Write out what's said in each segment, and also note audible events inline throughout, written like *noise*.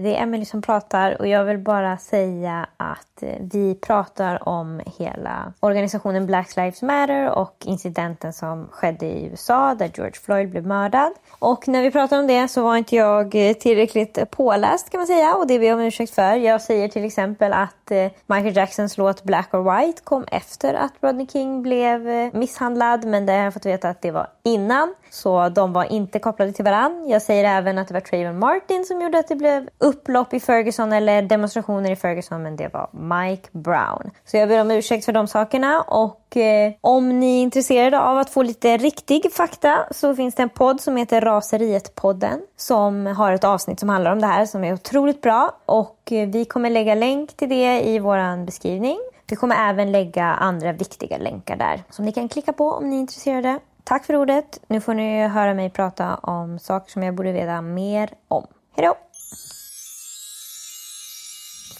Det är Emily som pratar och jag vill bara säga att eh, vi pratar om hela organisationen Black Lives Matter och incidenten som skedde i USA där George Floyd blev mördad. Och när vi pratar om det så var inte jag eh, tillräckligt påläst kan man säga och det ber jag om ursäkt för. Jag säger till exempel att eh, Michael Jacksons låt Black or White kom efter att Rodney King blev misshandlad men det har jag fått veta att det var innan. Så de var inte kopplade till varann. Jag säger även att det var Trayvon Martin som gjorde att det blev upplopp i Ferguson eller demonstrationer i Ferguson men det var Mike Brown. Så jag ber om ursäkt för de sakerna och eh, om ni är intresserade av att få lite riktig fakta så finns det en podd som heter Raseriet-podden som har ett avsnitt som handlar om det här som är otroligt bra och eh, vi kommer lägga länk till det i vår beskrivning. Vi kommer även lägga andra viktiga länkar där som ni kan klicka på om ni är intresserade. Tack för ordet. Nu får ni höra mig prata om saker som jag borde veta mer om. Hejdå!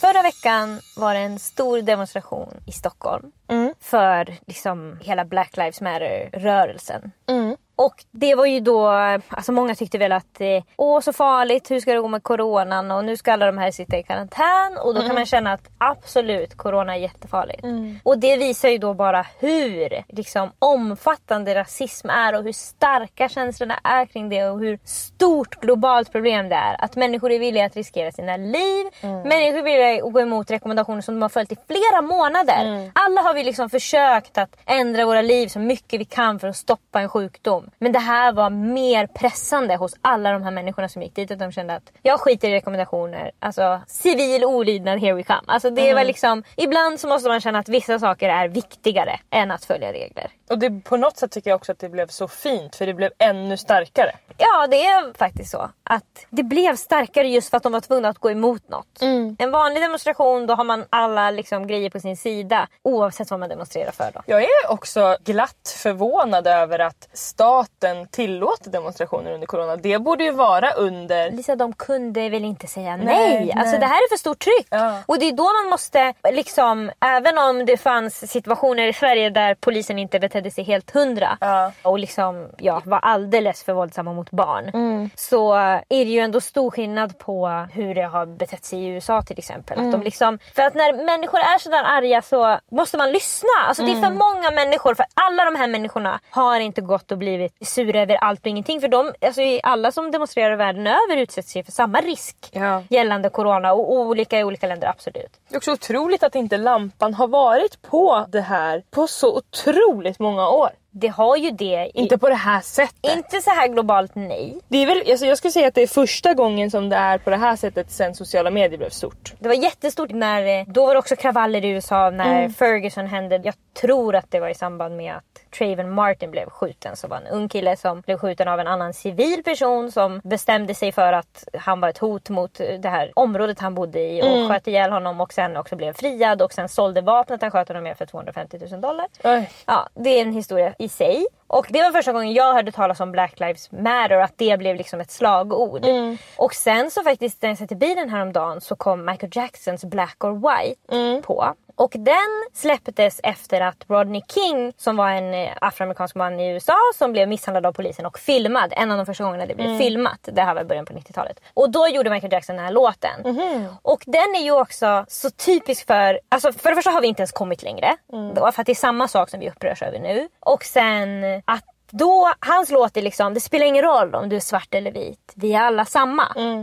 Förra veckan var det en stor demonstration i Stockholm mm. för liksom hela Black Lives Matter-rörelsen. Mm. Och det var ju då, alltså många tyckte väl att eh, åh så farligt, hur ska det gå med coronan och nu ska alla de här sitta i karantän och då mm. kan man känna att absolut, corona är jättefarligt. Mm. Och det visar ju då bara hur liksom, omfattande rasism är och hur starka känslorna är kring det och hur stort globalt problem det är. Att människor är villiga att riskera sina liv, mm. människor är villiga att gå emot rekommendationer som de har följt i flera månader. Mm. Alla har vi liksom försökt att ändra våra liv så mycket vi kan för att stoppa en sjukdom. Men det här var mer pressande hos alla de här människorna som gick dit. Att de kände att jag skiter i rekommendationer. Alltså civil olydnad, here we come. Alltså det mm. var liksom, ibland så måste man känna att vissa saker är viktigare än att följa regler. Och det, på något sätt tycker jag också att det blev så fint för det blev ännu starkare. Ja det är faktiskt så. Att det blev starkare just för att de var tvungna att gå emot något. Mm. En vanlig demonstration då har man alla liksom grejer på sin sida oavsett vad man demonstrerar för. Då. Jag är också glatt förvånad över att staten tillåter demonstrationer under corona. Det borde ju vara under... Lisa de kunde väl inte säga nej. nej. Alltså det här är för stort tryck. Ja. Och det är då man måste liksom, även om det fanns situationer i Sverige där polisen inte betedde sig helt hundra ja. och liksom ja, var alldeles för våldsamma mot barn. Mm. Så är det ju ändå stor skillnad på hur det har betett sig i USA till exempel. Mm. Att de liksom, för att när människor är sådär arga så måste man lyssna. Alltså mm. det är för mm. många människor. För alla de här människorna har inte gått och blivit sura över allt och ingenting. För de, alltså alla som demonstrerar världen över utsätts ju för samma risk ja. gällande corona och olika i olika länder absolut. Det är också otroligt att inte lampan har varit på det här på så otroligt många år det har ju det. Inte på det här sättet. Inte så här globalt nej. Det är väl, alltså jag skulle säga att det är första gången som det är på det här sättet sen sociala medier blev stort. Det var jättestort när, då var det också kravaller i USA när mm. Ferguson hände. Jag tror att det var i samband med att Trayvon Martin blev skjuten. Så var en ung kille som blev skjuten av en annan civil person som bestämde sig för att han var ett hot mot det här området han bodde i och mm. sköt ihjäl honom och sen också blev friad och sen sålde vapnet han sköt honom med för 250 000 dollar. Oj. Ja, det är en historia i sig. Och det var första gången jag hörde talas om Black Lives Matter och att det blev liksom ett slagord. Och sen så faktiskt när jag satt i bilen häromdagen så kom Michael Jacksons Black or White på. Och den släpptes efter att Rodney King som var en eh, afroamerikansk man i USA som blev misshandlad av polisen och filmad. En av de första gångerna det blev filmat. Det här var i början på 90-talet. Och då gjorde Michael Jackson den här låten. Och den är ju också så typisk för... Alltså för det första har vi inte ens kommit längre. Då, för att det är samma sak som vi upprörs över nu. Och sen att då, hans låt är liksom, det spelar ingen roll om du är svart eller vit. Vi är alla samma.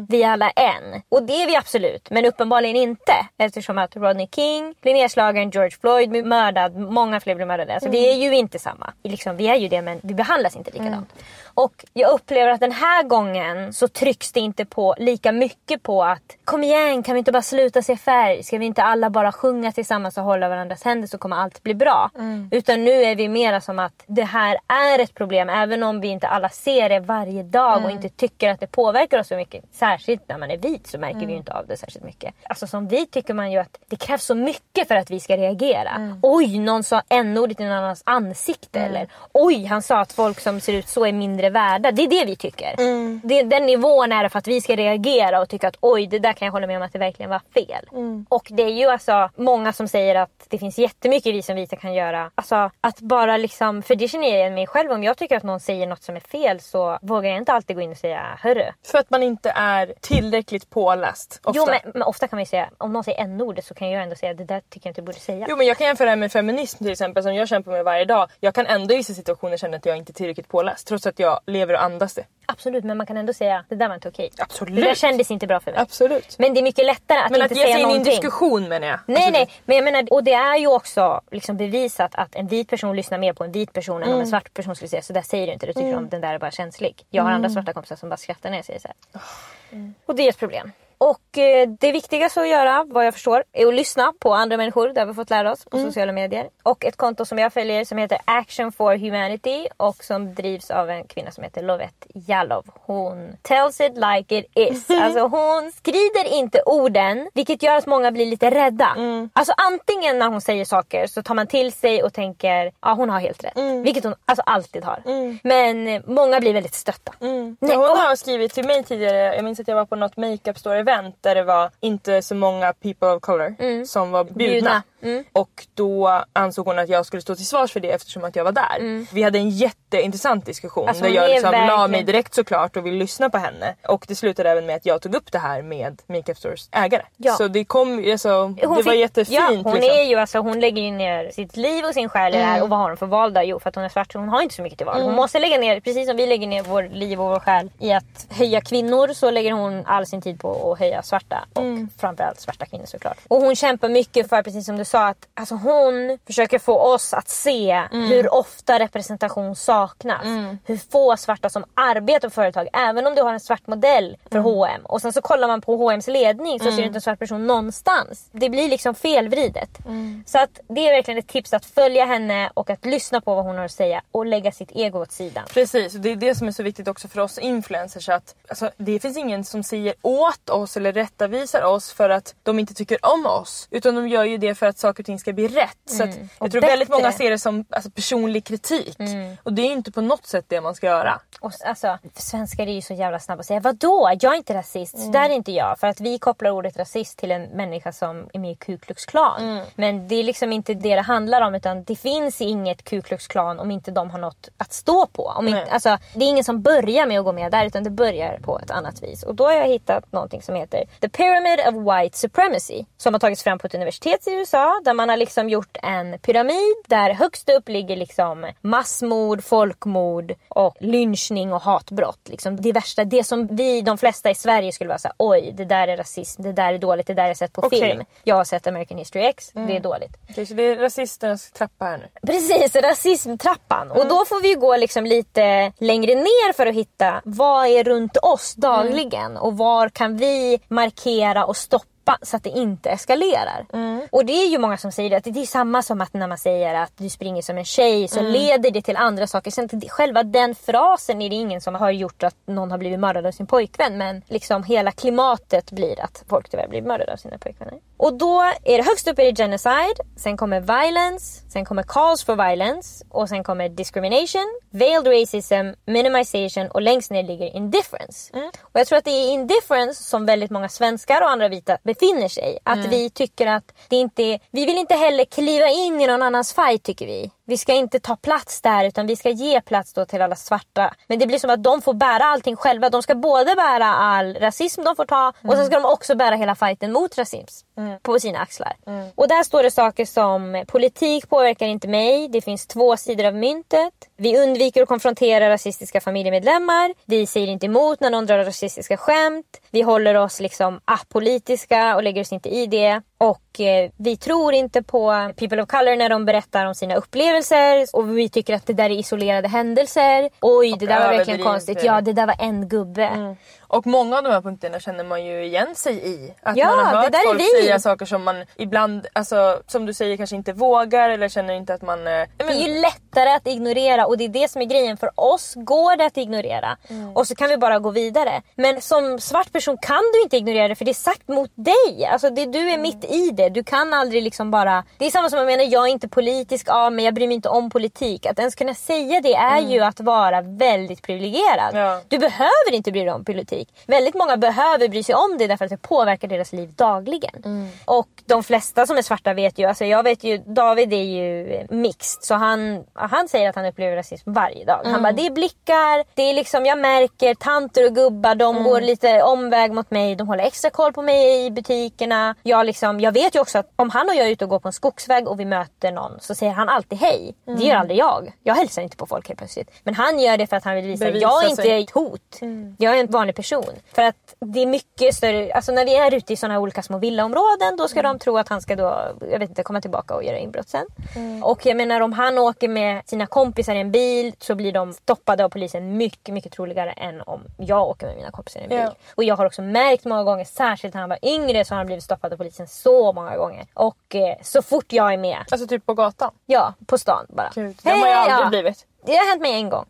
Vi är alla en. Och det är vi absolut, men uppenbarligen inte. Eftersom att Rodney King blir nedslagen, George Floyd blir mördad, många fler blir mördade. Alltså vi är ju inte samma. Liksom, vi är ju det men vi behandlas inte likadant. Och jag upplever att den här gången så trycks det inte på lika mycket på att kom igen kan vi inte bara sluta se färg? Ska vi inte alla bara sjunga tillsammans och hålla varandras händer så kommer allt bli bra. Utan nu är vi mera som att det här är ett problem även om vi inte alla ser det varje dag och inte tycker att det påverkar oss så mycket. Särskilt när man är vit så märker vi ju inte av det särskilt mycket. Alltså som vit tycker man ju att det krävs så mycket för att vi ska reagera. Oj, någon sa n-ordet i någon annans ansikte. Eller oj, han sa att folk som ser ut så är mindre värda. Det är det vi tycker. Det, den nivån är det för att vi ska reagera och tycka att oj, det där kan jag hålla med om att det verkligen var fel. Och det är ju alltså många som säger att det finns jättemycket vi som vita kan göra. Alltså att bara liksom, för det känner jag igen mig själv om jag tycker att någon säger något som är fel så vågar jag inte alltid gå in och säga hörru. För att man inte är tillräckligt påläst. Ofta. Jo men, men ofta kan man ju säga, om någon säger n-ordet så kan jag ändå säga det där tycker jag inte du borde säga. Jo men jag kan jämföra det här med feminism till exempel som jag kämpar med varje dag. Jag kan ändå i vissa situationer känna att jag inte är tillräckligt påläst trots att jag lever och andas det. Absolut men man kan ändå säga det där var inte okej. Absolut. Det där kändes inte bra för mig. Absolut. Men det är mycket lättare att Men inte att ge säga sig in i en någonting. diskussion menar jag. Nej Alltså, nej, men jag menar, och det är ju också liksom bevisat att en vit person lyssnar mer på en vit person än om en svart person skulle säga så där säger du inte, du tycker om den där är bara känslig. Jag har andra svarta kompisar som bara skrattar när jag säger så här. Och det är ett problem. Och eh, det viktigaste att göra, vad jag förstår, är att lyssna på andra människor. Det har vi fått lära oss på sociala medier. Och ett konto som jag följer som heter Action for Humanity och som drivs av en kvinna som heter Lovette Jallow. Hon tells it like it is. *laughs* Alltså hon skriver inte orden vilket gör att många blir lite rädda. Alltså antingen när hon säger saker så tar man till sig och tänker ja hon har helt rätt. Vilket hon alltså alltid har. Men eh, många blir väldigt stötta. Nej, Ja, hon och- har skrivit till mig tidigare, jag minns att jag var på något makeup store event där det var inte så många people of color som var bjudna. Bjudna. Mm. Och då ansåg hon att jag skulle stå till svars för det eftersom att jag var där. Vi hade en jätteintressant diskussion Mm. Alltså, där jag liksom la verkligen- mig direkt såklart och ville lyssna på henne. Och det slutade även med att jag tog upp det här med makeup stores ägare. Ja. Så det kom, alltså, Hon det var fick- jättefint. Ja, hon, liksom. är ju, alltså, hon lägger ju ner sitt liv och sin själ i det här. Och vad har hon för val då? Jo, för att hon är svart så hon har inte så mycket till val. Hon måste lägga ner, precis som vi lägger ner vår liv och vår själ i att höja kvinnor så lägger hon all sin tid på att höja svarta. Och framförallt svarta kvinnor såklart. Och hon kämpar mycket för, precis som du sa, att alltså, hon försöker få oss att se hur ofta representation saknas. Hur få svarta som arbetar på företag. Även om du har en svart modell för H&M och sen så kollar man på H&M's ledning så ser du inte en svart person någonstans. Det blir liksom felvridet. Så att det är verkligen ett tips att följa henne och att lyssna på vad hon har att säga och lägga sitt ego åt sidan. Precis, och det är det som är så viktigt också för oss influencers. Att, alltså, det finns ingen som säger åt oss eller rättavisar oss för att de inte tycker om oss. Utan de gör ju det för att saker och ting ska bli rätt. Så att, jag Och tror väldigt bättre. många ser det som alltså, personlig kritik. Och det är inte på något sätt det man ska göra. Och alltså, svenskar är ju så jävla snabba att säga vadå? Jag är inte rasist. Så där är inte jag. För att vi kopplar ordet rasist till en människa som är med i Ku Klux Klan. Men det är liksom inte det det handlar om. Utan det finns inget Ku Klux Klan om inte de har något att stå på. Om inte, alltså, det är ingen som börjar med att gå med där utan det börjar på ett annat vis. Och då har jag hittat någonting som heter The Pyramid of White Supremacy. Som har tagits fram på ett universitet i USA. Där man har liksom gjort en pyramid där högst upp ligger liksom massmord, folkmord och lynchning och hatbrott. Liksom det värsta, det som vi, de flesta i Sverige skulle vara såhär, oj det där är rasism, det där är dåligt, det där har jag sett på Okej. film. Jag har sett American History X, det är dåligt. Okej, så det är rasisternas trappa här nu. Precis, rasismtrappan. Och då får vi ju gå liksom lite längre ner för att hitta vad är runt oss dagligen och var kan vi markera och stoppa stoppa så att det inte eskalerar. Och det är ju många som säger det, att det är samma som att när man säger att du springer som en tjej så leder det till andra saker. Sen själva den frasen är det ingen som har gjort att någon har blivit mördad av sin pojkvän men liksom hela klimatet blir att folk tyvärr blir mördade av sina pojkvänner. Och då är det högst upp är det genocide, sen kommer violence, sen kommer calls for violence och sen kommer discrimination, veiled racism, minimization och längst ner ligger indifference. Och jag tror att det är indifference som väldigt många svenskar och andra vita befinner sig. Att vi tycker att det inte är, vi vill inte heller kliva in i någon annans fight tycker vi. Vi ska inte ta plats där utan vi ska ge plats då till alla svarta. Men det blir som att de får bära allting själva. De ska både bära all rasism de får ta och sen ska de också bära hela fighten mot rasism på sina axlar. Och där står det saker som politik påverkar inte mig. Det finns två sidor av myntet. Vi undviker att konfrontera rasistiska familjemedlemmar. Vi säger inte emot när någon drar rasistiska skämt. Vi håller oss liksom apolitiska och lägger oss inte i det. Och eh, vi tror inte på people of color när de berättar om sina upplevelser. Och vi tycker att det där är isolerade händelser. Oj, det där var verkligen konstigt. Ja, det där var en gubbe. Och många av de här punkterna känner man ju igen sig i. Att Ja, man har hört folk säga saker som man ibland, alltså, som du säger, kanske inte vågar eller känner inte att man... eh, Det är ju lättare att ignorera och det är det som är grejen. För oss går det att ignorera och så kan vi bara gå vidare. Men som svart person kan du inte ignorera det för det är sagt mot dig. Alltså det, du är mitt i det. Du kan aldrig liksom bara... Det är samma som jag menar, jag är inte politisk, ja men jag bryr mig inte om politik. Att ens kunna säga det är ju att vara väldigt privilegierad. Ja. Du behöver inte bry dig om politik. Väldigt många behöver bry sig om det därför att det påverkar deras liv dagligen. Och de flesta som är svarta vet ju, alltså jag vet ju, David är ju mixed så han, han säger att han upplever rasism varje dag. Han bara, det är blickar, det är liksom, jag märker tanter och gubbar, de går lite omväg mot mig, de håller extra koll på mig i butikerna. Jag, liksom, jag vet ju också att om han och jag är ute och går på en skogsväg och vi möter någon så säger han alltid hej. Det gör aldrig jag. Jag hälsar inte på folk helt plötsligt. Men han gör det för att han vill visa att Bevisa jag är inte sig. ett hot. Jag är en vanlig person. För att det är mycket större, alltså när vi är ute i sådana olika små villaområden då ska de tro att han ska då, jag vet inte, komma tillbaka och göra inbrott sen. Och jag menar om han åker med sina kompisar i en bil så blir de stoppade av polisen mycket, mycket troligare än om jag åker med mina kompisar i en bil. Ja. Och jag har också märkt många gånger, särskilt när han var yngre så har han blivit stoppad av polisen så många gånger. Och eh, så fort jag är med, Alltså typ på gatan. ja på stan bara. Gud, det har man ju Hej, aldrig ja. blivit. Det har hänt mig en gång.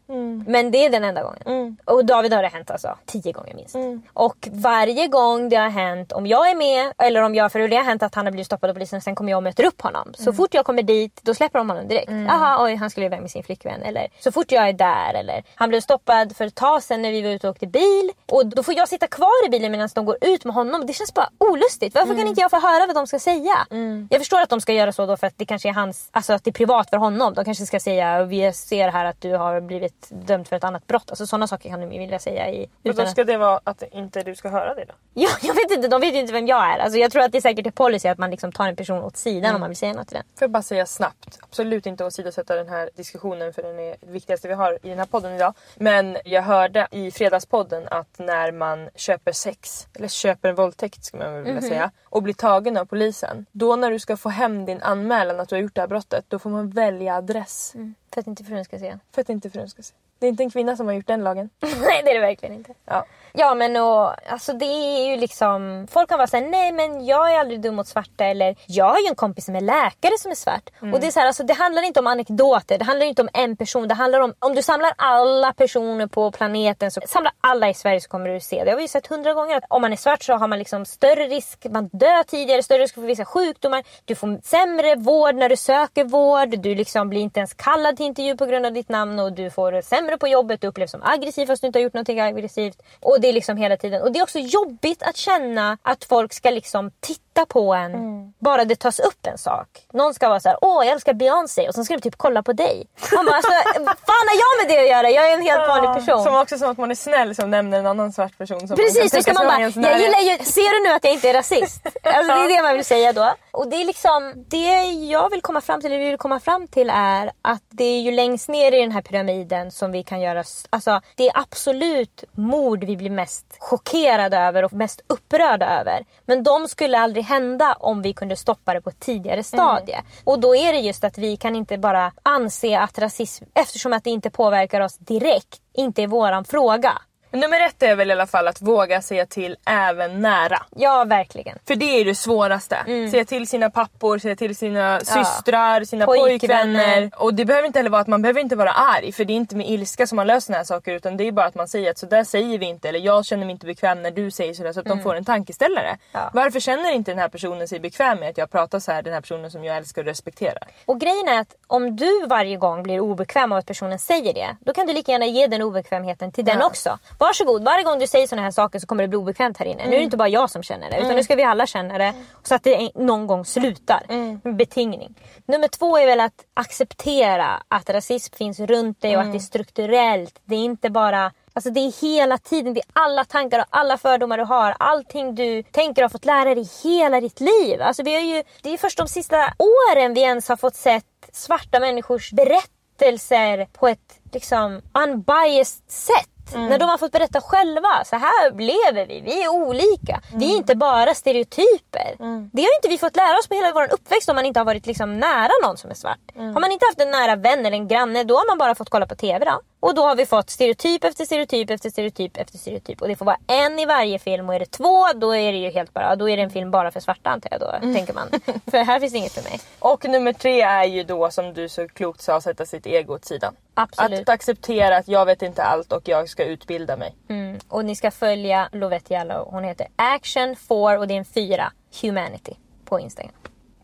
Men det är den enda gången. Och David har det hänt alltså tio gånger minst. Och varje gång det har hänt, om jag är med eller om jag, för det har hänt att han har blivit stoppad av polisen och sen kommer jag och möter upp honom. Så fort jag kommer dit, då släpper de honom direkt. Jaha, oj han skulle iväg med sin flickvän. Eller så fort jag är där. Eller han blev stoppad för ett tag sedan när vi var ute och åkte bil. Och då får jag sitta kvar i bilen medan de går ut med honom. Det känns bara olustigt. Varför kan inte jag få höra vad de ska säga? Jag förstår att de ska göra så då för att det kanske är hans, alltså att det är privat för honom. De kanske ska säga vi ser här att du har blivit dömd för ett annat brott. Alltså sådana saker kan de ju vilja säga i... Utan då ska det vara att inte du ska höra det då? *laughs* Ja, jag vet inte, de vet ju inte vem jag är. Alltså, jag tror att det är säkert är policy att man liksom tar en person åt sidan om man vill säga något till den. Får jag bara säga snabbt, absolut inte åsidosätta den här diskussionen för den är det viktigaste vi har i den här podden idag. Men jag hörde i fredagspodden att när man köper sex, eller köper en våldtäkt ska man väl vilja säga, och blir tagen av polisen. Då när du ska få hem din anmälan att du har gjort det här brottet, då får man välja adress. För att inte frun ska se. För att inte frun ska se. Det är inte en kvinna som har gjort den lagen. *laughs* Nej det är det verkligen inte. Ja. Ja men och, alltså det är ju liksom, folk kan vara såhär, nej men jag är aldrig dum mot svarta eller jag har ju en kompis som är läkare som är svart. Och det är så här, alltså det handlar inte om anekdoter, det handlar inte om en person, det handlar om, om du samlar alla personer på planeten så samlar alla i Sverige så kommer du se, det har vi ju sett hundra gånger, att om man är svart så har man liksom större risk, man dör tidigare, större risk för vissa sjukdomar, du får sämre vård när du söker vård, du liksom blir inte ens kallad till intervju på grund av ditt namn och du får det sämre på jobbet, du upplevs som aggressiv fast du inte har gjort någonting aggressivt. Och det är liksom hela tiden. Och det är också jobbigt att känna att folk ska liksom titta på en bara det tas upp en sak. Någon ska vara så här: åh jag älskar Beyoncé och sen ska de typ kolla på dig. Man bara, alltså, *laughs* fan har jag med det att göra? Jag är en helt vanlig person. Som också som att man är snäll som nämner en annan svart person. Som Precis, så ska man bara, jag gillar ju, ser du nu att jag inte är rasist? *laughs* Alltså, det är det man vill säga då. Och det är liksom, det jag vill komma fram till, eller vi vill komma fram till är att det är ju längst ner i den här pyramiden som vi kan göra, alltså det är absolut mord vi blir mest chockerade över och mest upprörda över. Men de skulle aldrig hända om vi kunde stoppa det på ett tidigare stadie. Och då är det just att vi kan inte bara anse att rasism, eftersom att det inte påverkar oss direkt, inte är våran fråga. Men nummer ett är väl i alla fall att våga säga till även nära. Ja, verkligen. För det är det svåraste. Mm. Säga till sina pappor, säga till sina systrar, sina pojkvänner. Pojkvänner. Och det behöver inte heller vara att man behöver inte vara arg för det är inte med ilska som man löser såna här saker utan det är bara att man säger att så där säger vi inte eller jag känner mig inte bekväm när du säger sådär så att de får en tankeställare. Mm. Ja. Varför känner inte den här personen sig bekväm med att jag pratar så här den här personen som jag älskar och respekterar? Och grejen är att om du varje gång blir obekväm av att personen säger det, då kan du lika gärna ge den obekvämheten till den Ja. också. Varsågod, varje gång du säger såna här saker så kommer det bli obekvämt här inne. Nu är det inte bara jag som känner det, utan nu ska vi alla känna det. Så att det någon gång slutar. En betingning. Nummer två är väl att acceptera att rasism finns runt dig och att det är strukturellt. Det är inte bara Alltså det är hela tiden, det är alla tankar och alla fördomar du har. Allting du tänker och har fått lära dig hela ditt liv. Alltså vi har ju, det är först de sista åren vi ens har fått sett svarta människors berättelser på ett liksom unbiased sätt. När de har fått berätta själva. Så här lever vi, vi är olika. Vi är inte bara stereotyper. Det har inte vi fått lära oss på hela vår uppväxt om man inte har varit liksom nära någon som är svart. Har man inte haft en nära vän eller en granne då har man bara fått kolla på TV då. Och då har vi fått stereotyp efter stereotyp efter stereotyp efter stereotyp. Och det får vara en i varje film och är det två då är det ju helt bara, då är det en film bara för svarta antar jag då. Tänker man. för här finns inget för mig. Och nummer tre är ju då som du så klokt sa sätta sitt ego åt sidan. Absolut. Att acceptera att jag vet inte allt och jag ska utbilda mig. Mm. Och ni ska följa Lovette Jallow. Hon heter Action 4 och det är en 4 Humanity på Instagram.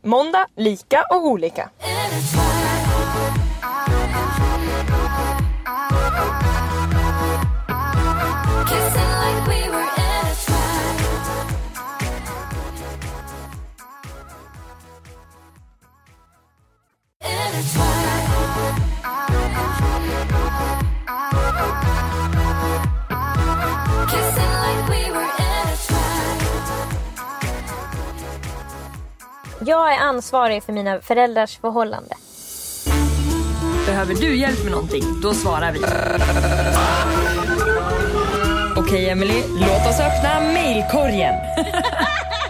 Måndag, lika och olika. Jag är ansvarig för mina föräldrars förhållande. Behöver du hjälp med någonting? Då svarar vi. Okej Emily, låt oss öppna mailkorgen. *laughs*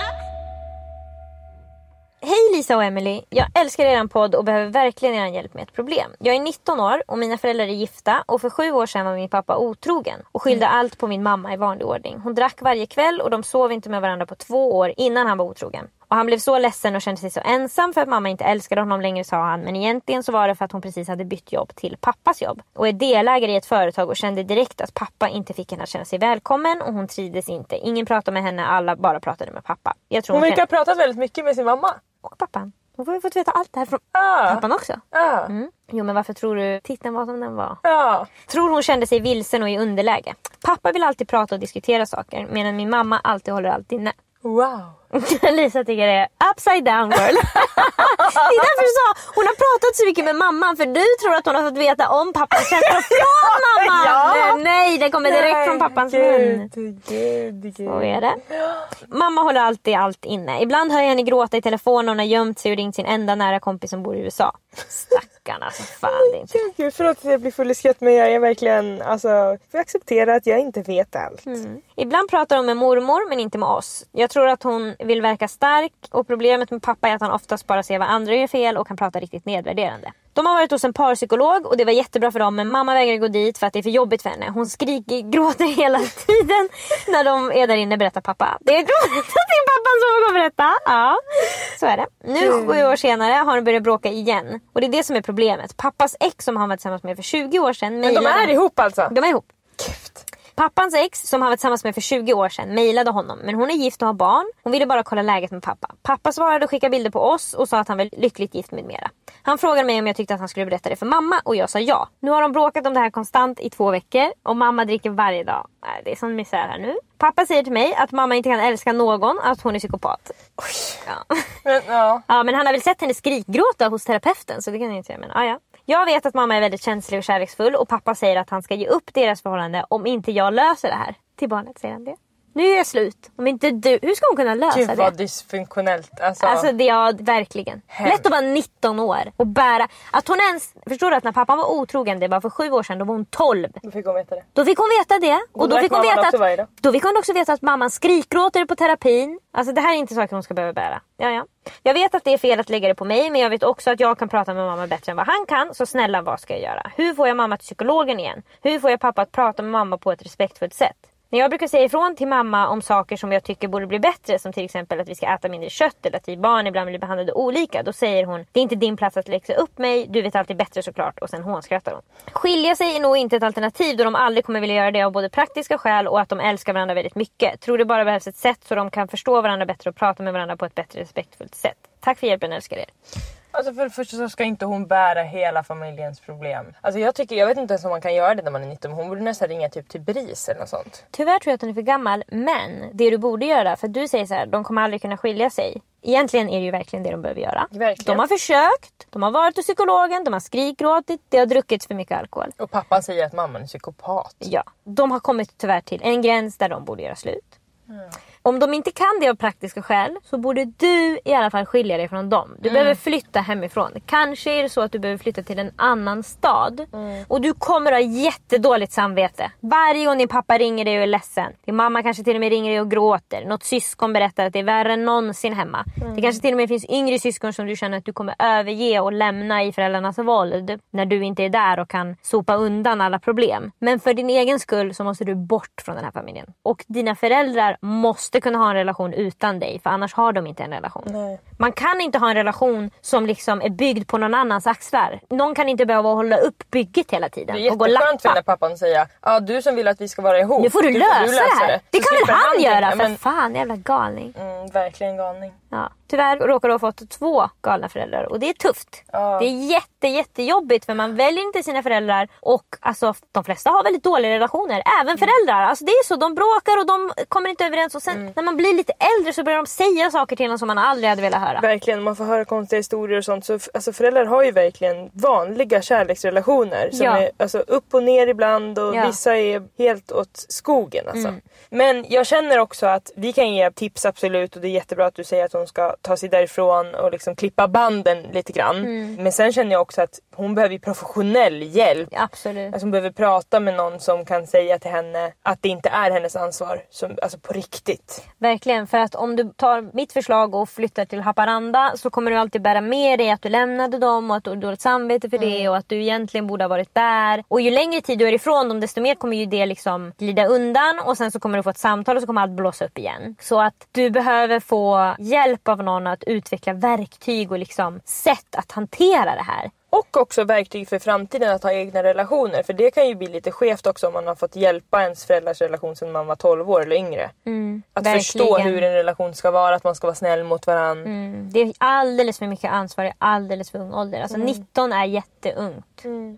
Hej Lisa och Emily. Jag älskar er podd och behöver verkligen er hjälp med ett problem. Jag är 19 år och mina föräldrar är gifta och för sju år sedan var min pappa otrogen och skyllde allt på min mamma i vanlig ordning. Hon drack varje kväll och de sov inte med varandra på två år innan han var otrogen. Och han blev så ledsen och kände sig så ensam för att mamma inte älskade honom längre sa han. Men egentligen så var det för att hon precis hade bytt jobb till pappas jobb. Och är delägare i ett företag och kände direkt att pappa inte fick henne att känna sig välkommen och hon trivdes inte. Ingen pratade med henne, alla bara pratade med pappa. Hon verkar ha pratat väldigt mycket med sin mamma. Och pappan. Hon får ju fått veta allt det här från Ah. pappan också. Ja. Mm. Jo men varför tror du titeln var som den var? Ja. Tror hon kände sig vilsen och i underläge. Pappa vill alltid prata och diskutera saker medan min mamma alltid håller allt inne. Wow. *laughs* Lisa tycker det är upside down girl. *laughs* det är därför du sa hon har pratat så mycket med mamman för du tror att hon har fått veta om pappans känslor *laughs* från mamman. Ja. Nej det kommer direkt från pappans mun. Gud, gud, gud. Så är det. Mamma håller alltid allt inne. Ibland hör jag henne gråta i telefon och hon har gömt sig och ringt sin enda nära kompis som bor i USA. Stackarn alltså. Fan det är inte. Gud, gud, förlåt att jag blir full i skratt men jag är verkligen, alltså, får acceptera att jag inte vet allt. Ibland pratar hon med mormor men inte med oss. Jag tror att hon vill verka stark och problemet med pappa är att han oftast bara ser vad andra gör fel och kan prata riktigt nedvärderande. De har varit hos en parpsykolog och det var jättebra för dem men mamma vägrar gå dit för att det är för jobbigt för henne. Hon skriker, gråter *laughs* hela tiden när de är där inne berättar pappa. Det är gråtet till pappan som får gå och berätta. Ja, så är det. Nu sju år senare har de börjat bråka igen. Och det är det som är problemet. Pappas ex som han var tillsammans med för 20 år sedan Men de är ihop alltså? De är ihop. Pappans ex som han var tillsammans med för 20 år sedan mejlade honom men hon är gift och har barn. Hon ville bara kolla läget med pappa. Pappa svarade och skickade bilder på oss och sa att han var lyckligt gift med mera. Han frågade mig om jag tyckte att han skulle berätta det för mamma och jag sa ja. Nu har de bråkat om det här konstant i två veckor och mamma dricker varje dag. Det är sån misär här nu. Pappa säger till mig att mamma inte kan älska någon, att hon är psykopat. Ja. Men, ja. Ja men han har väl sett henne skrikgråta hos terapeuten så det kan jag inte säga. Men, ja, ja. Jag vet att mamma är väldigt känslig och kärleksfull och pappa säger att han ska ge upp deras förhållande om inte jag löser det här. Till barnet säger han det. Nu är det slut. Om inte du, hur ska hon kunna lösa Gud det? vad dysfunktionellt. Alltså, Alltså det, ja verkligen. Hemskt. Lätt att vara 19 år och bära. Att hon ens, förstår du att när pappan var otrogen, det var för sju år sedan, då var hon 12. då fick hon veta det. Då fick hon veta det. Och då fick hon veta att, då fick hon också veta att mamman skrikgråter på terapin. Alltså det här är inte saker hon ska behöva bära. Ja, ja. Jag vet att det är fel att lägga det på mig men jag vet också att jag kan prata med mamma bättre än vad han kan. Så snälla vad ska jag göra? Hur får jag mamma till psykologen igen? Hur får jag pappa att prata med mamma på ett respektfullt sätt? När jag brukar säga ifrån till mamma om saker som jag tycker borde bli bättre som till exempel att vi ska äta mindre kött eller att vi barn ibland blir behandlade olika. Då säger hon det är inte din plats att läxa upp mig, du vet alltid bättre såklart och sen hånskrattar hon. Skilja sig är nog inte ett alternativ då de aldrig kommer vilja göra det av både praktiska skäl och att de älskar varandra väldigt mycket. Tror det bara behövs ett sätt så de kan förstå varandra bättre och prata med varandra på ett bättre respektfullt sätt. Tack för hjälpen, älskar er. Alltså för det första så ska inte hon bära hela familjens problem. Alltså jag tycker, jag vet inte ens om man kan göra det när man är 19 men hon borde nästan ringa typ till BRIS eller något sånt. Tyvärr tror jag att hon är för gammal, men det du borde göra, för du säger så här, de kommer aldrig kunna skilja sig. Egentligen är det ju verkligen det de behöver göra. Verkligen. De har försökt, de har varit hos psykologen, de har skrikgråtit, det har druckits för mycket alkohol. Och pappan säger att mamman är psykopat. Ja, de har kommit tyvärr till en gräns där de borde göra slut. Om de inte kan det av praktiska skäl så borde du i alla fall skilja dig från dem. Du behöver flytta hemifrån. Kanske är det så att du behöver flytta till en annan stad. Och du kommer ha jättedåligt samvete. Varje gång din pappa ringer dig och är ledsen. Din mamma kanske till och med ringer dig och gråter. Något syskon berättar att det är värre än någonsin hemma. Det kanske till och med finns yngre syskon som du känner att du kommer överge och lämna i föräldrarnas våld. När du inte är där och kan sopa undan alla problem. Men för din egen skull så måste du bort från den här familjen. Och dina föräldrar måste kunna ha en relation utan dig. För annars har de inte en relation. Nej. Man kan inte ha en relation som liksom är byggd på någon annans axlar. Någon kan inte behöva hålla upp bygget hela tiden. Det är och gå jätteskönt för den där pappan att säga ja du som vill att vi ska vara ihop. Nu får du, lösa, det här. Det Så kan väl han tänka, göra? För men, fan jävla galning. mm, Verkligen galning. Ja. Tyvärr råkar du ha fått två galna föräldrar och det är tufft. Ja. Det är jätte, jättejobbigt för man väljer inte sina föräldrar och alltså, de flesta har väldigt dåliga relationer. Även föräldrar. Alltså, det är så, de bråkar och de kommer inte överens och sen Mm. när man blir lite äldre så börjar de säga saker till en som man aldrig hade velat höra. Verkligen, man får höra konstiga historier och sånt. Så alltså, föräldrar har ju verkligen vanliga kärleksrelationer. Som Ja. är alltså, upp och ner ibland och Ja. vissa är helt åt skogen. Alltså. Mm. Men jag känner också att vi kan ge tips absolut och det är jättebra att du säger att hon ska ta sig därifrån och liksom klippa banden lite grann. Mm. Men sen känner jag också att hon behöver professionell hjälp. Absolut. Alltså hon behöver prata med någon som kan säga till henne att det inte är hennes ansvar. Som, alltså på riktigt. Verkligen, för att om du tar mitt förslag och flyttar till Haparanda så kommer du alltid bära med dig att du lämnade dem och att du har dåligt samvete för det och att du egentligen borde ha varit där. Och ju längre tid du är ifrån dem desto mer kommer ju det liksom glida undan och sen så kommer du få ett samtal och så kommer allt blåsa upp igen. Så att du behöver få hjälp av någon att utveckla verktyg och liksom sätt att hantera det här. Och också verktyg för framtiden att ha egna relationer. För det kan ju bli lite skevt också om man har fått hjälpa ens föräldrars relation sedan man var 12 år eller yngre. att förstå verkligen. hur en relation ska vara, att man ska vara snäll mot varandra. Mm, det är alldeles för mycket ansvar i alldeles för ung ålder. Alltså 19 är jätteungt.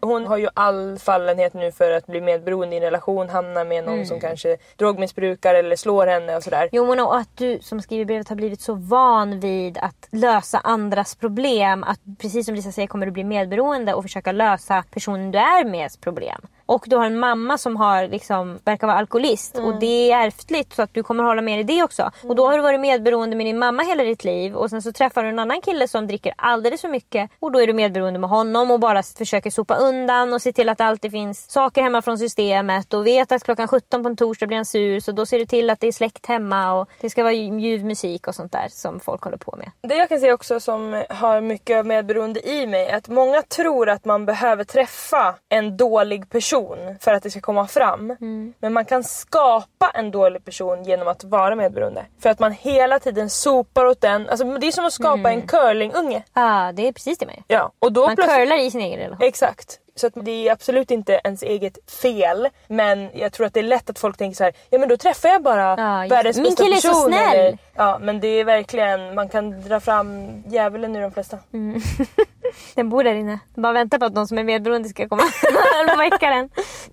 Hon har ju all fallenhet nu för att bli medberoende i en relation, hamna med någon som kanske drogmissbrukar eller slår henne och sådär. Jo men och att du som skriver brevet har blivit så van vid att lösa andras problem. Att precis som Lisa säger kommer du bli medberoende och försöka lösa personen du är med problem. Och du har en mamma som har liksom, verkar vara alkoholist. Och det är ärftligt så att du kommer hålla med dig det också. Och då har du varit medberoende med din mamma hela ditt liv. Och sen så träffar du en annan kille som dricker alldeles för mycket. Och då är du medberoende med honom och bara försöker sopa undan och se till att det alltid finns saker hemma från systemet. Och vet att klockan 17 på en torsdag blir han sur. Så då ser du till att det är släckt hemma och det ska vara ljuv musik och sånt där som folk håller på med. Det jag kan säga också som har mycket medberoende i mig är att många tror att man behöver träffa en dålig person för att det ska komma fram. Men man kan skapa en dålig person genom att vara medberoende. För att man hela tiden sopar åt den. Alltså, det är som att skapa en curlingunge. Ja, det är precis det man gör. Ja, och då Man plötsligt- curlar i sin egen relation. Exakt. Så att det är absolut inte ens eget fel. Men jag tror att det är lätt att folk tänker så här: ja men då träffar jag bara Ja, världens det. Min bästa kille är så person. snäll. Eller, ja men det är verkligen, man kan dra fram djävulen ur de flesta. Mm. *laughs* Den bor där inne. Bara väntar på att någon som är medberoende ska komma *laughs* och väcka den.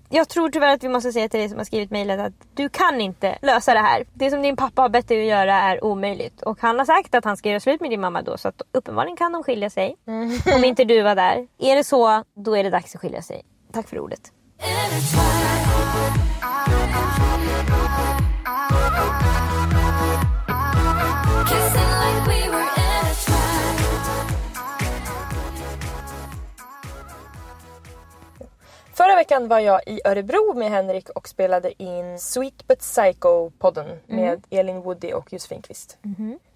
Jag tror tyvärr att vi måste säga till dig som har skrivit mejlet att du kan inte lösa det här. Det som din pappa har bett dig att göra är omöjligt. Och han har sagt att han ska göra slut med din mamma då så att uppenbarligen kan de skilja sig. Om inte du var där. Är det så, då är det dags att skilja sig. Tack för ordet. Kissing Förra veckan var jag i Örebro med Henrik och spelade in Sweet But Psycho-podden med Elin Woody och Josefin Kvist.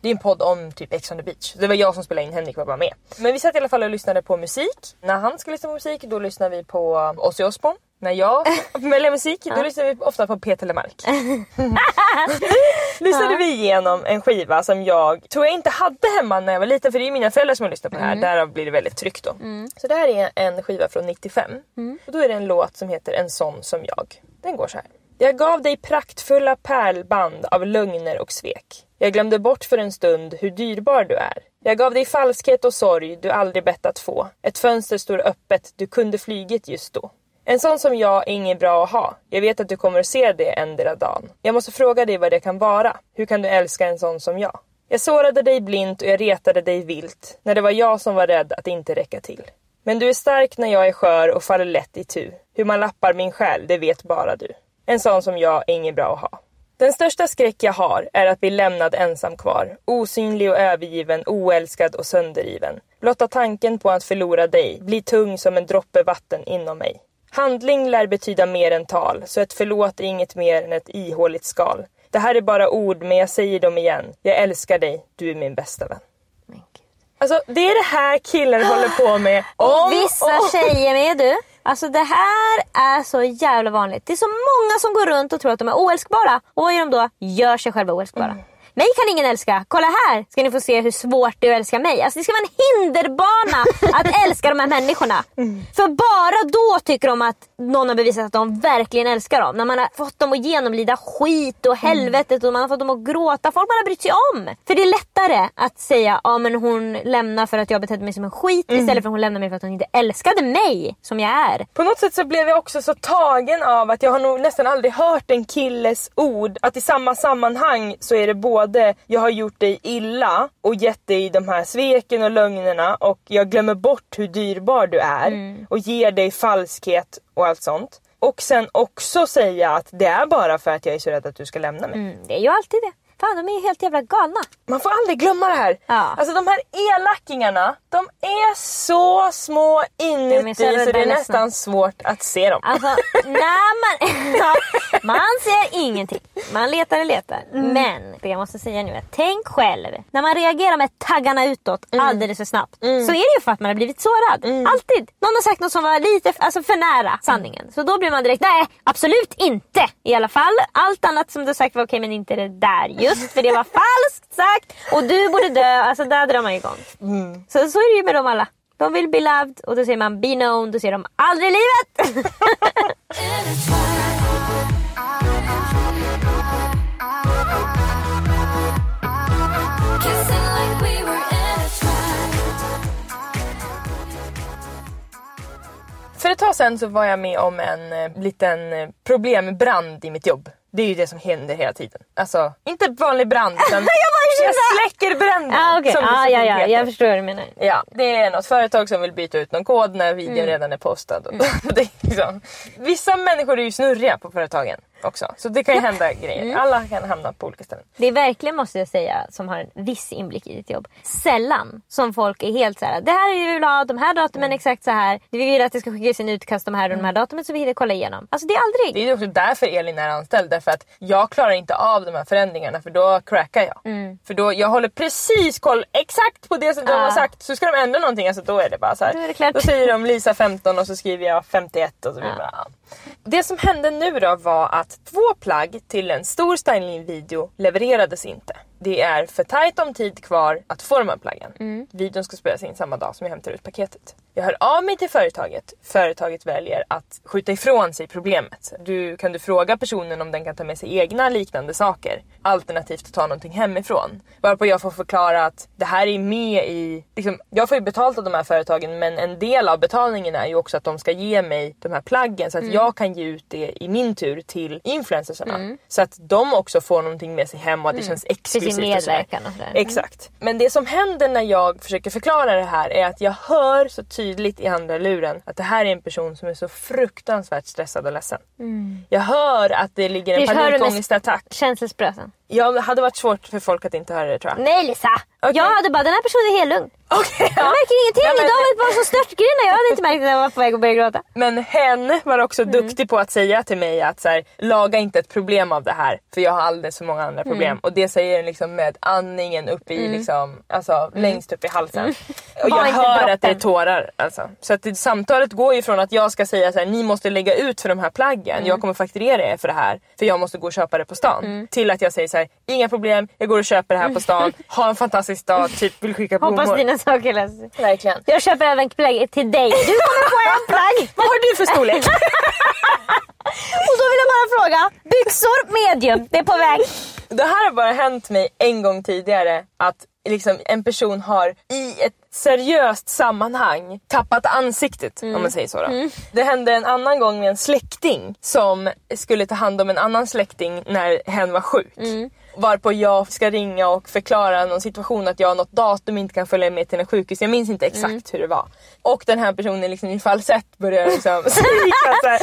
Det är en podd om typ Ex on the beach. Det var jag som spelade in, Henrik var bara med. Men vi satt i alla fall och lyssnade på musik. När han skulle lyssna på musik då lyssnade vi på Ozzy Osbourne. När jag *laughs* väljer musik då lyssnar vi ofta på Peter Lemark. *laughs* lyssnade vi igenom en skiva som jag tror jag inte hade hemma när jag var liten för det är mina föräldrar som har lyssnat på det här. Därav blir det väldigt tryggt då. Så det här är en skiva från 95. Och då är det en låt som heter En sån som jag. Den går så här. Jag gav dig praktfulla pärlband av lögner och svek. Jag glömde bort för en stund hur dyrbar du är. Jag gav dig falskhet och sorg du aldrig bett att få. Ett fönster står öppet, du kunde flygit just då. En sån som jag är inget bra att ha. Jag vet att du kommer att se det endera dagen. Jag måste fråga dig vad det kan vara. Hur kan du älska en sån som jag? Jag sårade dig blint och jag retade dig vilt. När det var jag som var rädd att inte räcka till. Men du är stark när jag är skör och faller lätt i tu. Hur man lappar min själ, det vet bara du. En sån som jag är inget bra att ha. Den största skräck jag har är att bli lämnad ensam kvar. Osynlig och övergiven, oälskad och sönderriven. Blotta tanken på att förlora dig blir tung som en droppe vatten inom mig. Handling lär betyda mer än tal, så ett förlåt är inget mer än ett ihåligt skal. Det här är bara ord, men jag säger dem igen. Jag älskar dig, du är min bästa vän. Alltså det är det här killar håller på med. Om Vissa och- tjejer med du. Alltså det här är så jävla vanligt. Det är så många som går runt och tror att de är oälskbara. Och vad gör de då? Gör sig själva oälskbara. Mm. Mig kan ingen älska. Kolla här ska ni få se hur svårt det är att älska mig. Alltså det ska vara en hinderbana *laughs* att älska de här människorna. Mm. För bara då tycker de att någon har bevisat att de verkligen älskar dem. När man har fått dem att genomlida skit och helvetet och man har fått dem att gråta. Folk man har brytt sig om. För det är lättare att säga ja men hon lämnar för att jag betedde mig som en skit Mm. istället för att hon lämnar mig för att hon inte älskade mig som jag är. På något sätt så blev jag också så tagen av att jag har nog nästan aldrig hört en killes ord att i samma sammanhang så är det både jag har gjort dig illa och gett dig de här sveken och lögnerna och jag glömmer bort hur dyrbar du är och ger dig falskhet och allt sånt. Och sen också säga att det är bara för att jag är så rädd att du ska lämna mig. Mm, det är ju alltid det. Fan de är ju helt jävla galna. Man får aldrig glömma det här. Ja. Alltså de här elakingarna, de är så små inuti så så, det är nästan svårt att se dem. Alltså *laughs* när man... Ingenting. Man letar och letar. Mm. Men det jag måste säga nu är tänk själv. När man reagerar med taggarna utåt Mm. alldeles för snabbt. Så är det ju för att man har blivit sårad. Alltid. Någon har sagt något som var lite alltså, för nära sanningen. Så då blir man direkt nej absolut inte. I alla fall. Allt annat som du sagt var okej men inte det där just. För det var falskt sagt. Och du borde dö. Alltså där drar man igång. Mm. Så, så är det ju med dem alla. De vill bli loved och då säger man be known. Då säger de aldrig i livet. *laughs* För ett tag sedan så var jag med om en eh, liten eh, problembrand i mitt jobb. Det är ju det som händer hela tiden. Alltså, inte vanlig brand *laughs* utan jag, släcker bränder. Ah, okay. ah, ja, ja, jag förstår vad du menar. Ja, det är något företag som vill byta ut någon kod när videon Mm. redan är postad. Och *laughs* det är liksom, vissa människor är ju snurriga på företagen också. Så det kan ju hända grejer. Mm. Alla kan hamna på olika ställen. Det är verkligen, måste jag säga, som har en viss inblick i ditt jobb. Sällan som folk är helt så här. Det här är vi vill ha, de här datumen är exakt så här. Vi vill att det ska skickas in utkast de här och de här datumen så vi hinner kolla igenom. Alltså det är aldrig. Det är också därför Elin är anställd. Därför att jag klarar inte av de här förändringarna för då crackar jag. Mm. För då, jag håller precis koll exakt på det som de Ah. har sagt. Så ska de ändra någonting, alltså då är det bara så här. Då är det klart. Då säger de Lisa 15 och så skriver jag 51 och så blir det bara... Det som hände nu då var att två plagg till en stor stylingvideo levererades inte. Det är för tajt om tid kvar att få de här plaggen. Mm. Videon ska spelas in samma dag som jag hämtar ut paketet. Jag hör av mig till företaget. Företaget väljer att skjuta ifrån sig problemet. Du, kan du fråga personen om den kan ta med sig egna liknande saker? Alternativt ta någonting hemifrån. Varpå jag får förklara att det här är med i... Liksom, jag får ju betalt av de här företagen men en del av betalningen är ju också att de ska ge mig de här plaggen så att jag kan ge ut det i min tur till influencersarna. Så att de också får någonting med sig hem och att det känns exklusivt. Och sådär. medverkan och sådär. Mm. Exakt. Men det som händer när jag försöker förklara det här är att jag hör så tydligt i andra luren att det här är en person som är så fruktansvärt stressad och ledsen. Jag hör att det ligger en Mm. Panikångestattack. Känselspröten. Ja, det hade varit svårt för folk att inte höra det tror jag. Nej Lisa! Okej. Jag hade bara, den här personen är helt lugn. Jag ja. märker ingenting. Ja, men- Idag var det bara så störtgrinna. Jag hade inte märkt att jag var på väg att börja gråta. Men hen var också Mm. duktig på att säga till mig att så här, laga inte ett problem av det här för jag har alldeles för många andra Mm. problem. Och det säger den liksom med andningen upp i liksom, alltså längst upp i halsen. *laughs* Och Var jag Mm. hör att det är tårar. Alltså. Så att det, samtalet går ju från att jag ska säga så här, ni måste lägga ut för de här plaggen. Mm. Jag kommer fakturera er för det här för jag måste gå och köpa det på stan. Till att jag säger så här, inga problem, jag går och köper det här på stan. Ha en *laughs* fantastisk dag, typ vill skicka blommor. Hoppas dina *laughs* saker löser sig. Verkligen. Jag köper även plagg till dig. Du kommer få en plagg. *laughs* Vad har du för storlek? *laughs* Och då vill jag bara fråga. Byxor medium. Det är på väg. Det här har bara hänt mig en gång tidigare att liksom en person har i ett seriöst sammanhang tappat ansiktet om man säger så. Då. Det hände en annan gång med en släkting som skulle ta hand om en annan släkting när hen var sjuk. Varpå jag ska ringa och förklara någon situation att jag har något datum inte kan följa med till en sjukhus. Jag minns inte exakt hur det var. Och den här personen liksom i falsett börjar liksom *laughs* skrika såhär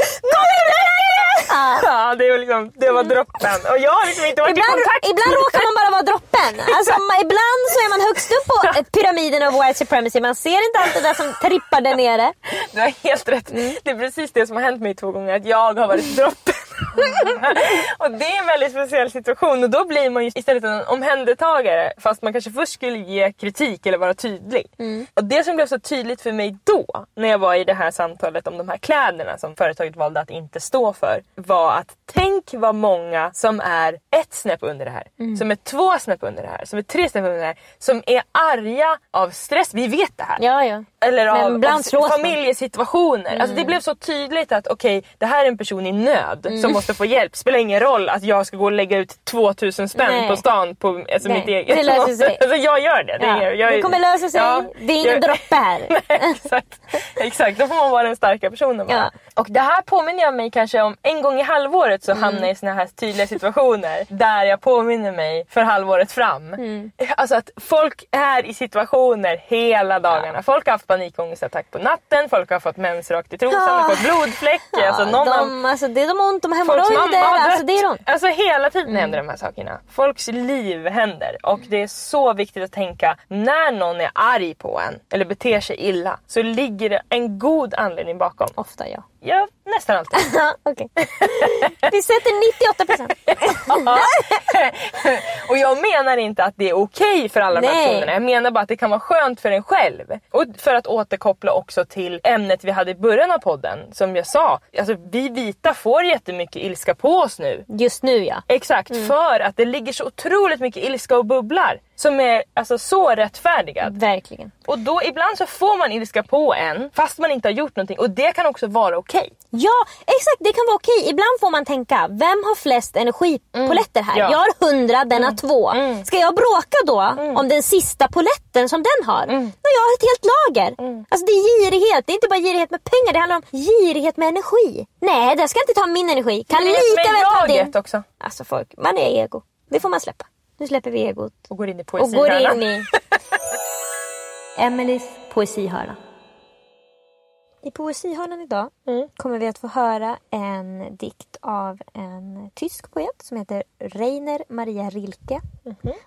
Ja, det var, liksom, det var droppen. Och jag har liksom inte varit Ibland, i kontakt ibland råkar man bara vara droppen. Alltså, ma- ibland så är man högst upp på pyramiden av white supremacy. Man ser inte allt det där som trippar där nere. Du har helt rätt. Det är precis det som har hänt mig två gånger. Att jag har varit droppen. *laughs* och det är en väldigt speciell situation. Och då blir man ju istället en omhändertagare. Fast man kanske först skulle ge kritik eller vara tydlig. Och det som blev så tydligt för mig då. När jag var i det här samtalet om de här kläderna som företaget valde att inte stå för. Var att tänk vad många som är ett snäpp under det här. Som är två snäpp under det här. Som är tre snäpp under det här. Som är arga av stress. Vi vet det här. Ja, ja. Eller av, av familjesituationer. Alltså det blev så tydligt att okej, det här är en person i nöd som måste få hjälp. Spelar ingen roll att jag ska gå och lägga ut 2000 spänn Nej. på stan på alltså Nej, mitt eget. det löser *laughs* sig. Alltså jag gör det. Det, Ja, är, jag, det kommer lösa sig. Ja, det är ingen jag- droppe här. *laughs* Nej, exakt. exakt, då får man vara den starka personen. Ja. Och det här påminner jag mig kanske om en gång i halvåret så Mm. hamnar jag i såna här tydliga situationer *laughs* där jag påminner mig för halvåret fram. Mm. Alltså att folk är i situationer hela dagarna. Folk har haft panikångestattack på natten, folk har fått mens rakt i trosan, Ja. har fått blodfläck. Ja, alltså någon har de, alltså, det är de ont, de har Folks mamma har Alltså, dött. det är de. Alltså hela tiden händer de här sakerna. Folks liv händer och det är så viktigt att tänka när någon är arg på en eller beter sig illa så ligger det en god anledning bakom. Ofta ja. Ja, nästan alltid. *laughs* Okej. Vi sätter 98 procent. *laughs* och jag menar inte att det är okej för alla de här personerna. Jag menar bara att det kan vara skönt för en själv. Och för att återkoppla också till ämnet vi hade i början av podden. Som jag sa, alltså vi vita får jättemycket ilska på oss nu. Just nu ja. Exakt, för att det ligger så otroligt mycket ilska och bubblar som är alltså, så rättfärdigad. Verkligen. Och då ibland så får man ilska på en fast man inte har gjort någonting och det kan också vara okej. Ja, exakt. Det kan vara okej. Ibland får man tänka, vem har flest energipoletter här? Ja. Jag har hundra, den har två. Ska jag bråka då om den sista poletten som den har? När jag har ett helt lager. Alltså det är girighet. Det är inte bara girighet med pengar, det handlar om girighet med energi. Nej, det ska inte ta min energi. Kan lika väl ta din. också. Alltså folk, man är ego. Det får man släppa. Nu släpper vi egot. Och går in i Och går poesihörnan. in i *laughs* Emelies poesihörna. I poesihörnan idag kommer vi att få höra en dikt av en tysk poet som heter Rainer Maria Rilke.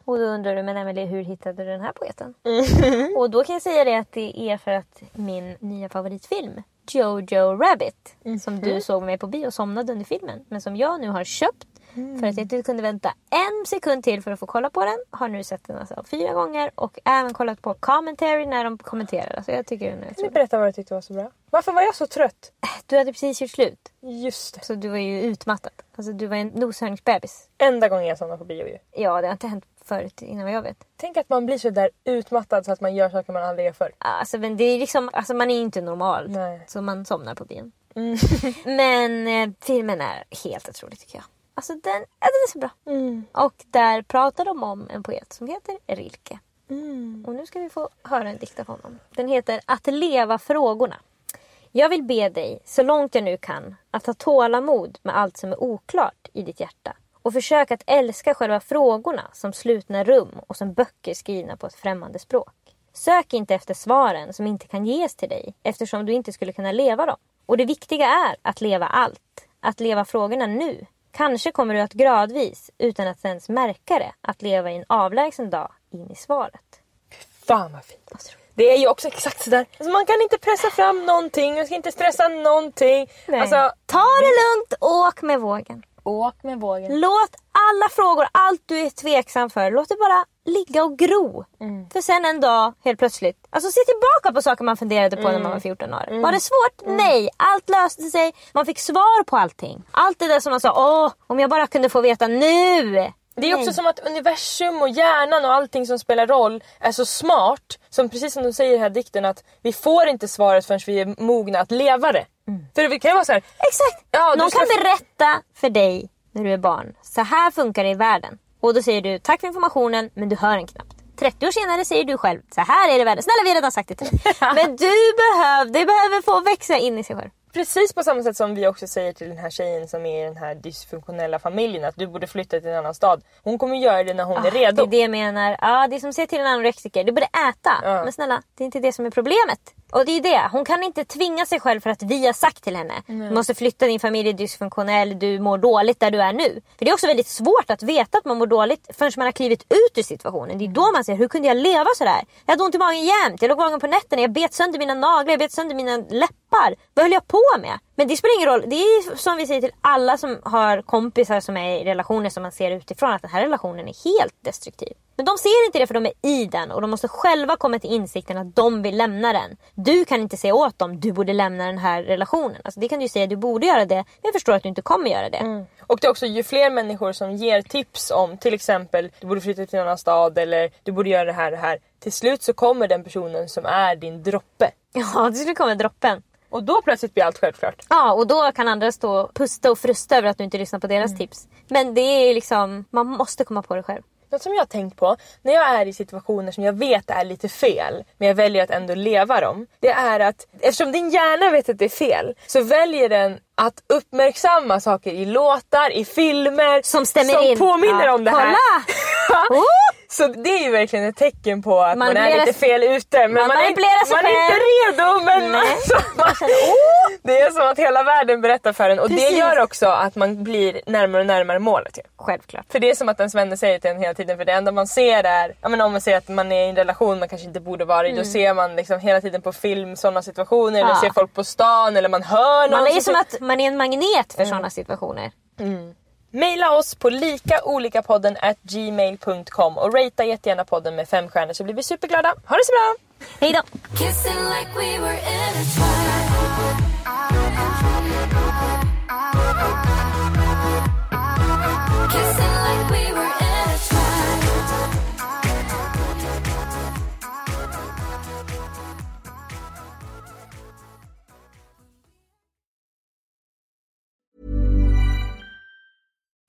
Och då undrar du, men Emelie, hur hittade du den här poeten? *laughs* Och då kan jag säga det att det är för att min nya favoritfilm Jojo Rabbit som du såg med på bio och somnade under filmen men som jag nu har köpt för att jag inte kunde vänta en sekund till för att få kolla på den. Har nu sett den alltså fyra gånger och även kollat på commentary när de kommenterar. Alltså jag tycker den är Kan du berätta vad du tyckte var så bra? Varför var jag så trött? Du hade precis gjort slut. Just det. Så du var ju utmattad. Alltså du var en noshörningsbebis. Enda gången jag somnade på bio ju. Ja, det har inte hänt förut innan vad jag vet. Tänk att man blir så där utmattad så att man gör saker man aldrig gör förr. Alltså, men det är liksom, alltså man är inte normal. Nej. Så man somnar på bion. *laughs* men eh, filmen är helt otrolig tycker jag. Alltså den, ja, den är så bra. Och där pratar de om en poet som heter Rilke. Och nu ska vi få höra en dikt av honom. Den heter Att leva frågorna. Jag vill be dig, så långt jag nu kan, att ha tålamod med allt som är oklart i ditt hjärta. Och försök att älska själva frågorna som slutna rum och som böcker skrivna på ett främmande språk. Sök inte efter svaren som inte kan ges till dig eftersom du inte skulle kunna leva dem. Och det viktiga är att leva allt. Att leva frågorna nu. Kanske kommer du att gradvis, utan att ens märka det, att leva i en avlägsen dag in i svaret. Fan vad fint. Det är ju också exakt sådär. Alltså man kan inte pressa fram någonting, man ska inte stressa någonting. Alltså, Ta det lugnt, åk med vågen. Åk med vågen. Låt alla frågor, allt du är tveksam för, låt det bara ligga och gro. Mm. För sen en dag helt plötsligt, alltså se tillbaka på saker man funderade på när Mm. man var 14 år. Var det svårt? Nej, allt löste sig. Man fick svar på allting. Allt det där som man sa, åh, om jag bara kunde få veta nu. Det är också som att universum och hjärnan och allting som spelar roll är så smart. Som precis som de säger i den här dikten att vi får inte svaret förrän vi är mogna att leva det. För det kan ju vara så här. Exakt! Ja, Någon kan berätta för dig när du är barn. Så här funkar det i världen. Och då säger du tack för informationen men du hör den knappt. 30 år senare säger du själv så här är det i världen. Snälla vi har redan sagt det till dig. *laughs* Men du behöver, det behöver få växa in i sig själv. Precis på samma sätt som vi också säger till den här tjejen som är i den här dysfunktionella familjen att du borde flytta till en annan stad. Hon kommer göra det när hon är Ah, redo. Det är det jag menar. Ja, det är som säger till en anorexiker. Du borde äta. Ja. Men snälla, det är inte det som är problemet. Och det är det. Hon kan inte tvinga sig själv för att vi har sagt till henne. Du måste flytta, din familj är dysfunktionell, du mår dåligt där du är nu. För det är också väldigt svårt att veta att man mår dåligt förrän man har klivit ut ur situationen. Det är då man säger, hur kunde jag leva sådär? Jag hade ont i magen jämt, jag låg vaken på nätterna, jag bet sönder mina naglar, jag bet sönder mina läppar. Vad höll jag på med? Men det spelar ingen roll. Det är som vi säger till alla som har kompisar som är i relationer som man ser utifrån att den här relationen är helt destruktiv. Men de ser inte det för de är i den och de måste själva komma till insikten att de vill lämna den. Du kan inte säga åt dem, du borde lämna den här relationen. Alltså det kan du ju säga, du borde göra det. Men jag förstår att du inte kommer göra det. Och det är också ju fler människor som ger tips om till exempel du borde flytta till en annan stad eller du borde göra det här och det här. Till slut så kommer den personen som är din droppe. Ja, det skulle komma droppen. Och då plötsligt blir allt självklart. Ja, och då kan andra stå och pusta och frusta över att du inte lyssnar på deras tips. Men det är liksom, man måste komma på det själv. Något som jag har tänkt på när jag är i situationer som jag vet är lite fel men jag väljer att ändå leva dem. Det är att eftersom din hjärna vet att det är fel så väljer den att uppmärksamma saker i låtar, i filmer Som stämmer som in. påminner Ja, om det här. kolla! *laughs* Oh! Så det är ju verkligen ett tecken på att man är Manipulerar- lite fel ute. Men Man man, är, man är inte redo. Men alltså, Man känner, oh! *laughs* det är som att hela världen berättar för en. Och det Precis. gör också att man blir närmare och närmare målet. Ju. Självklart. För det är som att ens vänner säger till en hela tiden. För det enda man ser är, ja, men om man ser att man är i en relation man kanske inte borde vara i. Mm. Då ser man liksom hela tiden på film sådana situationer. Eller Ja. ser folk på stan eller man hör någon. Man är som som säger- att man är en magnet för sådana situationer. Maila oss på likaolikapodden at gmail.com och ratea jättegärna podden med fem stjärnor så blir vi superglada. Ha det så bra! Hej